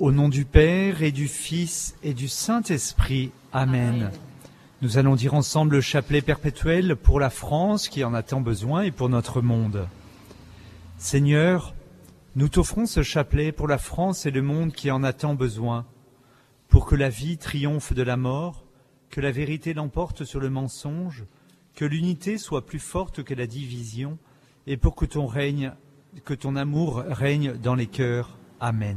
Au nom du Père et du Fils et du Saint-Esprit. Amen. Nous allons dire ensemble le chapelet perpétuel pour la France qui en a tant besoin et pour notre monde. Seigneur, nous t'offrons ce chapelet pour la France et le monde qui en a tant besoin, pour que la vie triomphe de la mort, que la vérité l'emporte sur le mensonge, que l'unité soit plus forte que la division, et pour que ton règne, que ton amour règne dans les cœurs. Amen.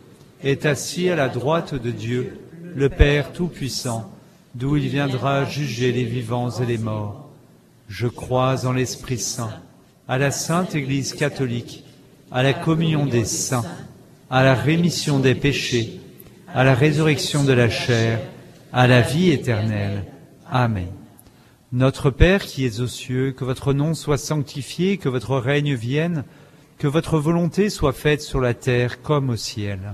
est assis à la droite de Dieu, le Père Tout-Puissant, d'où il viendra juger les vivants et les morts. Je crois en l'Esprit Saint, à la Sainte Église catholique, à la communion des saints, à la rémission des péchés, à la résurrection de la chair, à la vie éternelle. Amen. Notre Père qui es aux cieux, que votre nom soit sanctifié, que votre règne vienne, que votre volonté soit faite sur la terre comme au ciel.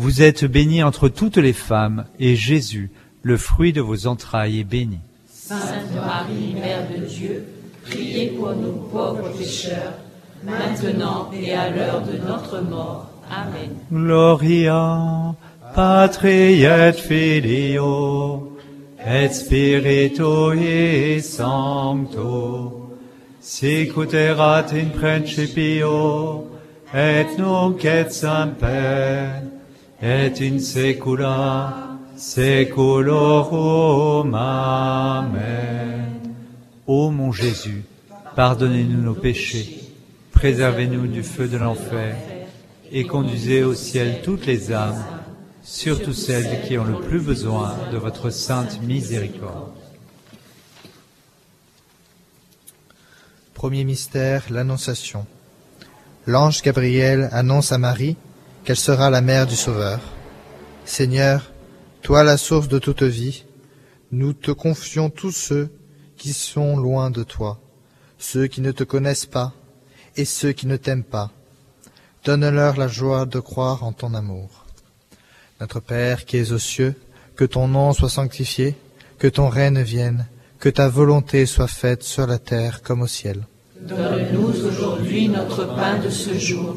Vous êtes bénie entre toutes les femmes, et Jésus, le fruit de vos entrailles, est béni. Sainte Marie, Mère de Dieu, priez pour nous pauvres pécheurs, maintenant et à l'heure de notre mort. Amen. Gloria Patri et Filio et Spiritui Sancto sicut erat in principio et nunc et semper et in saecula saeculorum. Amen. Ô mon Jésus, pardonnez-nous nos péchés, préservez-nous du feu de l'enfer et conduisez au ciel toutes les âmes, surtout celles qui ont le plus besoin de votre sainte miséricorde. Premier mystère, l'Annonciation. L'ange Gabriel annonce à Marie qu'elle sera la mère du Sauveur. Seigneur, toi la source de toute vie, nous te confions tous ceux qui sont loin de toi, ceux qui ne te connaissent pas et ceux qui ne t'aiment pas. Donne-leur la joie de croire en ton amour. Notre Père qui es aux cieux, que ton nom soit sanctifié, que ton règne vienne, que ta volonté soit faite sur la terre comme au ciel. Donne-nous aujourd'hui notre pain de ce jour.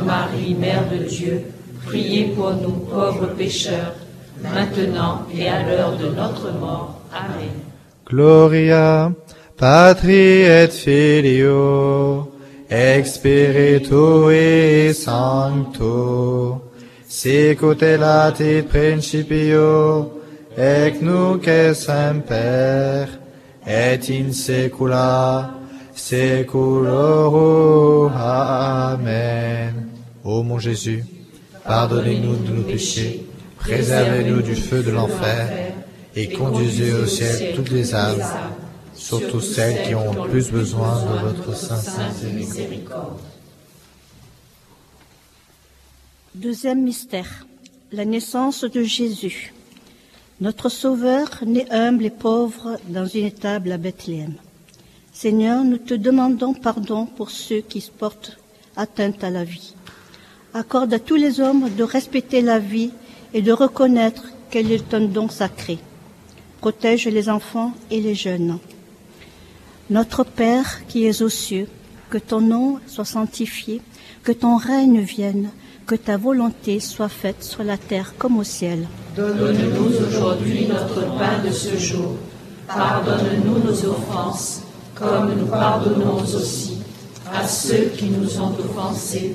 Marie, Mère de Dieu, priez pour nous pauvres pécheurs, maintenant et à l'heure de notre mort. Amen. Gloria Patri et Filio et Spiritui Sancto sicut erat in principio et nunc et semper et in saecula saeculorum. Amen. Ô mon Jésus, pardonnez-nous de nos péchés, préservez-nous du feu de l'enfer et conduisez au ciel toutes les âmes, surtout celles qui ont le plus besoin de votre sainte miséricorde. Deuxième mystère, la naissance de Jésus. Notre Sauveur, né humble et pauvre dans une étable à Bethléem. Seigneur, nous te demandons pardon pour ceux qui se portent atteinte à la vie. Accorde à tous les hommes de respecter la vie et de reconnaître qu'elle est un don sacré. Protège les enfants et les jeunes. Notre Père qui es aux cieux, que ton nom soit sanctifié, que ton règne vienne, que ta volonté soit faite sur la terre comme au ciel. Donne-nous aujourd'hui notre pain de ce jour. Pardonne-nous nos offenses, comme nous pardonnons aussi à ceux qui nous ont offensés.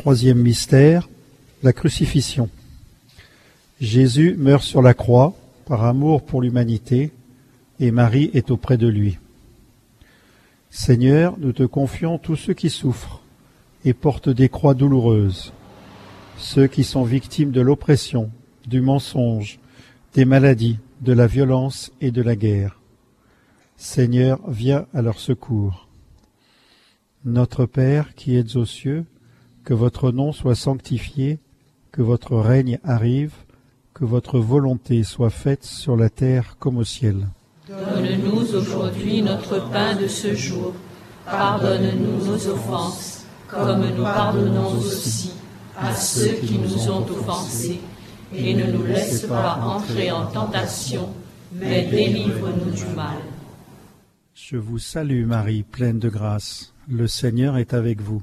Troisième mystère, la crucifixion. Jésus meurt sur la croix par amour pour l'humanité et Marie est auprès de lui. Seigneur, nous te confions tous ceux qui souffrent et portent des croix douloureuses, ceux qui sont victimes de l'oppression, du mensonge, des maladies, de la violence et de la guerre. Seigneur, viens à leur secours. Notre Père qui êtes aux cieux, que votre nom soit sanctifié, que votre règne arrive, que votre volonté soit faite sur la terre comme au ciel. Donne-nous aujourd'hui notre pain de ce jour. Pardonne-nous nos offenses, comme nous pardonnons aussi à ceux qui nous ont offensés. Et ne nous laisse pas entrer en tentation, mais délivre-nous du mal. Je vous salue Marie, pleine de grâce. Le Seigneur est avec vous.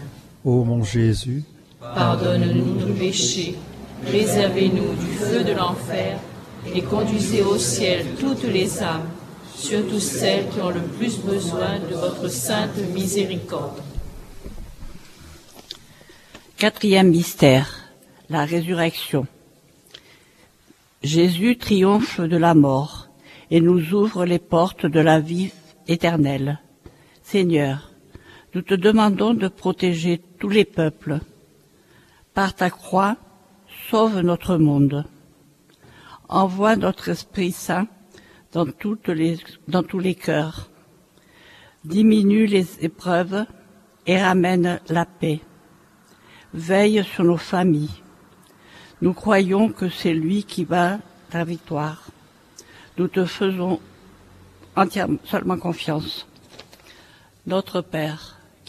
Ô mon Jésus, Pardonne-nous nos péchés, préservez-nous du feu de l'enfer, et conduisez au ciel toutes les âmes, surtout celles qui ont le plus besoin de votre sainte miséricorde. Quatrième mystère, la résurrection. Jésus triomphe de la mort et nous ouvre les portes de la vie éternelle. Seigneur, nous te demandons de protéger tous les peuples. Par ta croix, sauve notre monde. Envoie notre Esprit Saint dans, toutes les, dans tous les cœurs. Diminue les épreuves et ramène la paix. Veille sur nos familles. Nous croyons que c'est lui qui va la victoire. Nous te faisons entièrement seulement confiance. Notre Père,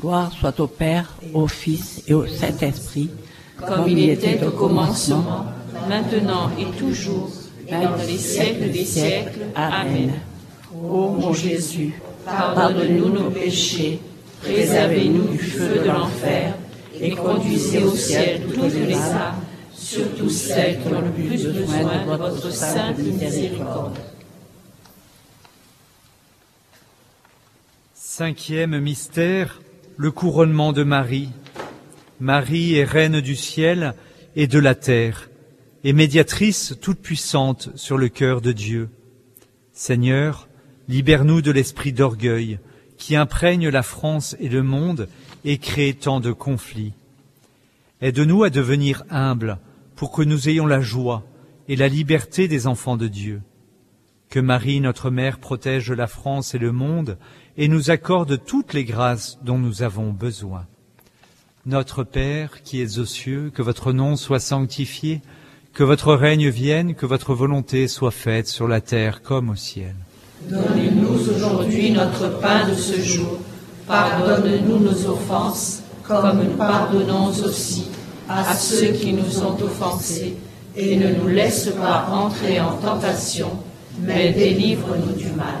Gloire soit au Père, au Fils et au Saint-Esprit, Comme il était au commencement, maintenant et toujours, et dans les siècles des siècles. Amen. Ô mon Jésus, pardonne-nous nos péchés, préservez-nous du feu de l'enfer, et conduisez au ciel toutes les âmes, surtout celles qui ont le plus besoin de votre sainte miséricorde. Cinquième mystère, le couronnement de Marie. Marie est reine du ciel et de la terre, et médiatrice toute puissante sur le cœur de Dieu. Seigneur, libère-nous de l'esprit d'orgueil qui imprègne la France et le monde et crée tant de conflits. Aide-nous à devenir humbles pour que nous ayons la joie et la liberté des enfants de Dieu. Que Marie, notre Mère, protège la France et le monde et nous accorde toutes les grâces dont nous avons besoin. Notre Père qui es aux cieux, que votre nom soit sanctifié, que votre règne vienne, que votre volonté soit faite sur la terre comme au ciel. Donne-nous aujourd'hui notre pain de ce jour. Pardonne-nous nos offenses, comme nous pardonnons aussi à ceux qui nous ont offensés. Et ne nous laisse pas entrer en tentation, mais délivre-nous du mal.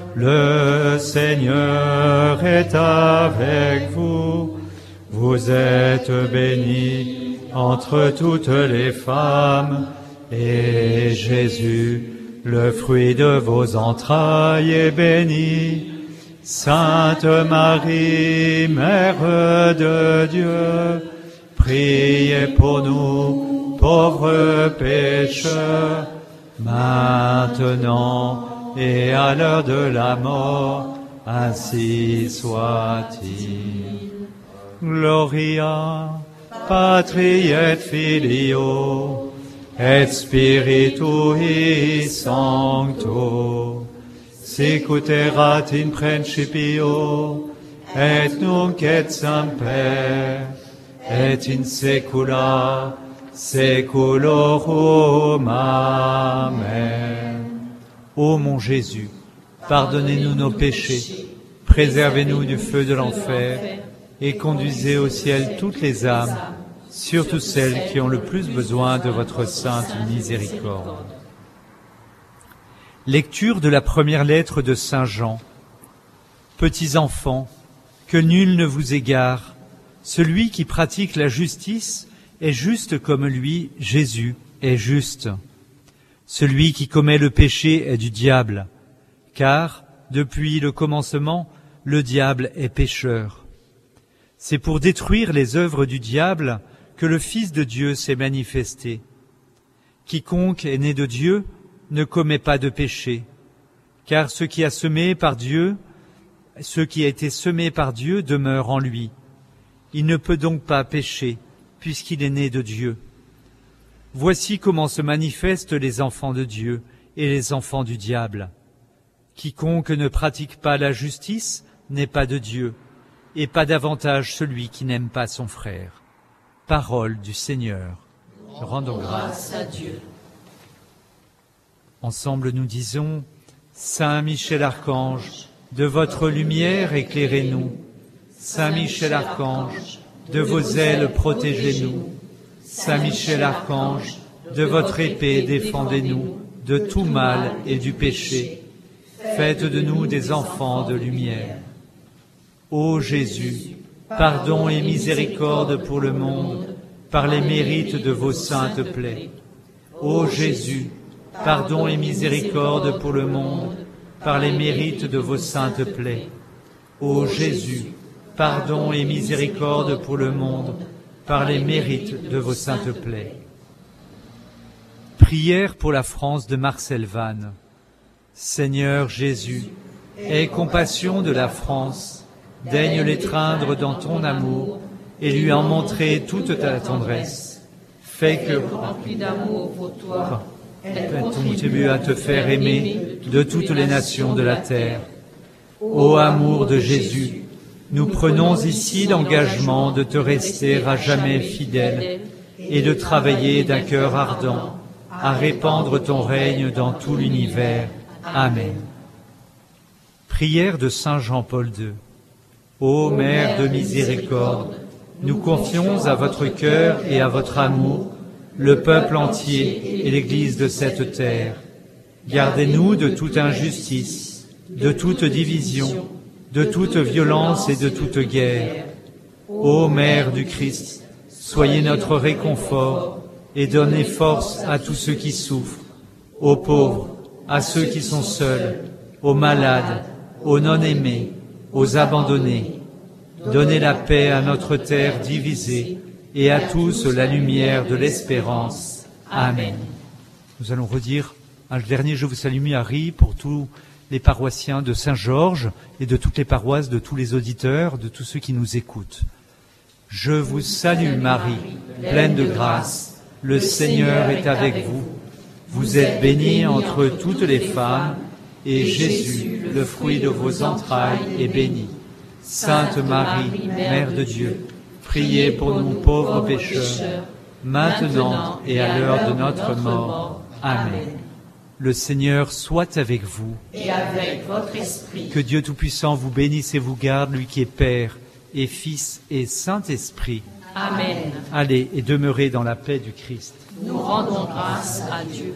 le Seigneur est avec vous. Vous êtes bénie entre toutes les femmes, et Jésus, le fruit de vos entrailles, est béni. Sainte Marie, Mère de Dieu, priez pour nous, pauvres pécheurs, maintenant et à l'heure de la mort, ainsi soit-il. Gloria Patri et Filio et Spiritui Sancto sicuterat in principio et nunc et semper et in saecula saeculorum. Amen. Ô mon Jésus, pardonnez-nous nos péchés, préservez-nous du feu de l'enfer, et conduisez au ciel toutes les âmes, surtout celles qui ont le plus besoin de votre sainte miséricorde. Lecture de la première lettre de Saint Jean. Petits enfants, que nul ne vous égare, celui qui pratique la justice est juste comme lui, Jésus, est juste. Celui qui commet le péché est du diable, car, depuis le commencement, le diable est pécheur. C'est pour détruire les œuvres du diable que le Fils de Dieu s'est manifesté. Quiconque est né de Dieu ne commet pas de péché, car ce qui a semé par Dieu, ce qui a été semé par Dieu demeure en lui. Il ne peut donc pas pécher, puisqu'il est né de Dieu. Voici comment se manifestent les enfants de Dieu et les enfants du diable. Quiconque ne pratique pas la justice n'est pas de Dieu, et pas davantage celui qui n'aime pas son frère. Parole du Seigneur. Rendons grâce à Dieu. Ensemble nous disons, Saint Michel Archange, de votre lumière éclairez-nous. Saint Michel Archange, de vos ailes protégez-nous. Saint Michel Archange, de votre épée défendez-nous de tout mal et du péché. Faites de nous des enfants de lumière. Ô Jésus, pardon et miséricorde pour le monde, par les mérites de vos saintes plaies. Ô Jésus, pardon et miséricorde pour le monde, par les mérites de vos saintes plaies. Ô Jésus, pardon et miséricorde pour le monde, par les mérites de vos saintes plaies. Prière pour la France de Marcel Vannes. Seigneur Jésus, aie compassion de la France, daigne l'étreindre dans ton amour et lui en montrer toute ta tendresse. Fais que, rempli d'amour pour toi, elle contribue à te faire aimer de toutes les nations de la terre. Ô amour de Jésus, nous prenons ici l'engagement de te rester à jamais fidèle et de travailler d'un cœur ardent à répandre ton règne dans tout l'univers. Amen. Prière de Saint Jean-Paul II. Ô Mère de miséricorde, nous confions à votre cœur et à votre amour le peuple entier et l'Église de cette terre. Gardez-nous de toute injustice, de toute division, de toute violence et de toute guerre. Ô Mère du Christ, soyez notre réconfort et donnez force à tous ceux qui souffrent, aux pauvres, à ceux qui sont seuls, aux malades, aux non-aimés, aux abandonnés. Donnez la paix à notre terre divisée et à tous la lumière de l'espérance. Amen. Nous allons redire un dernier Je vous salue Marie pour tous les paroissiens de Saint-Georges et de toutes les paroisses, de tous les auditeurs, de tous ceux qui nous écoutent. Je vous salue Marie, pleine de grâce. Le Seigneur est avec vous. Vous êtes bénie entre toutes les femmes, et Jésus, le fruit de vos entrailles, est béni. Sainte Marie, Mère de Dieu, priez pour nous pauvres pécheurs, maintenant et à l'heure de notre mort. Amen. Le Seigneur soit avec vous. Et avec votre esprit. Que Dieu Tout-Puissant vous bénisse et vous garde, lui qui est Père et Fils et Saint-Esprit. Amen. Allez et demeurez dans la paix du Christ. Nous rendons grâce à Dieu.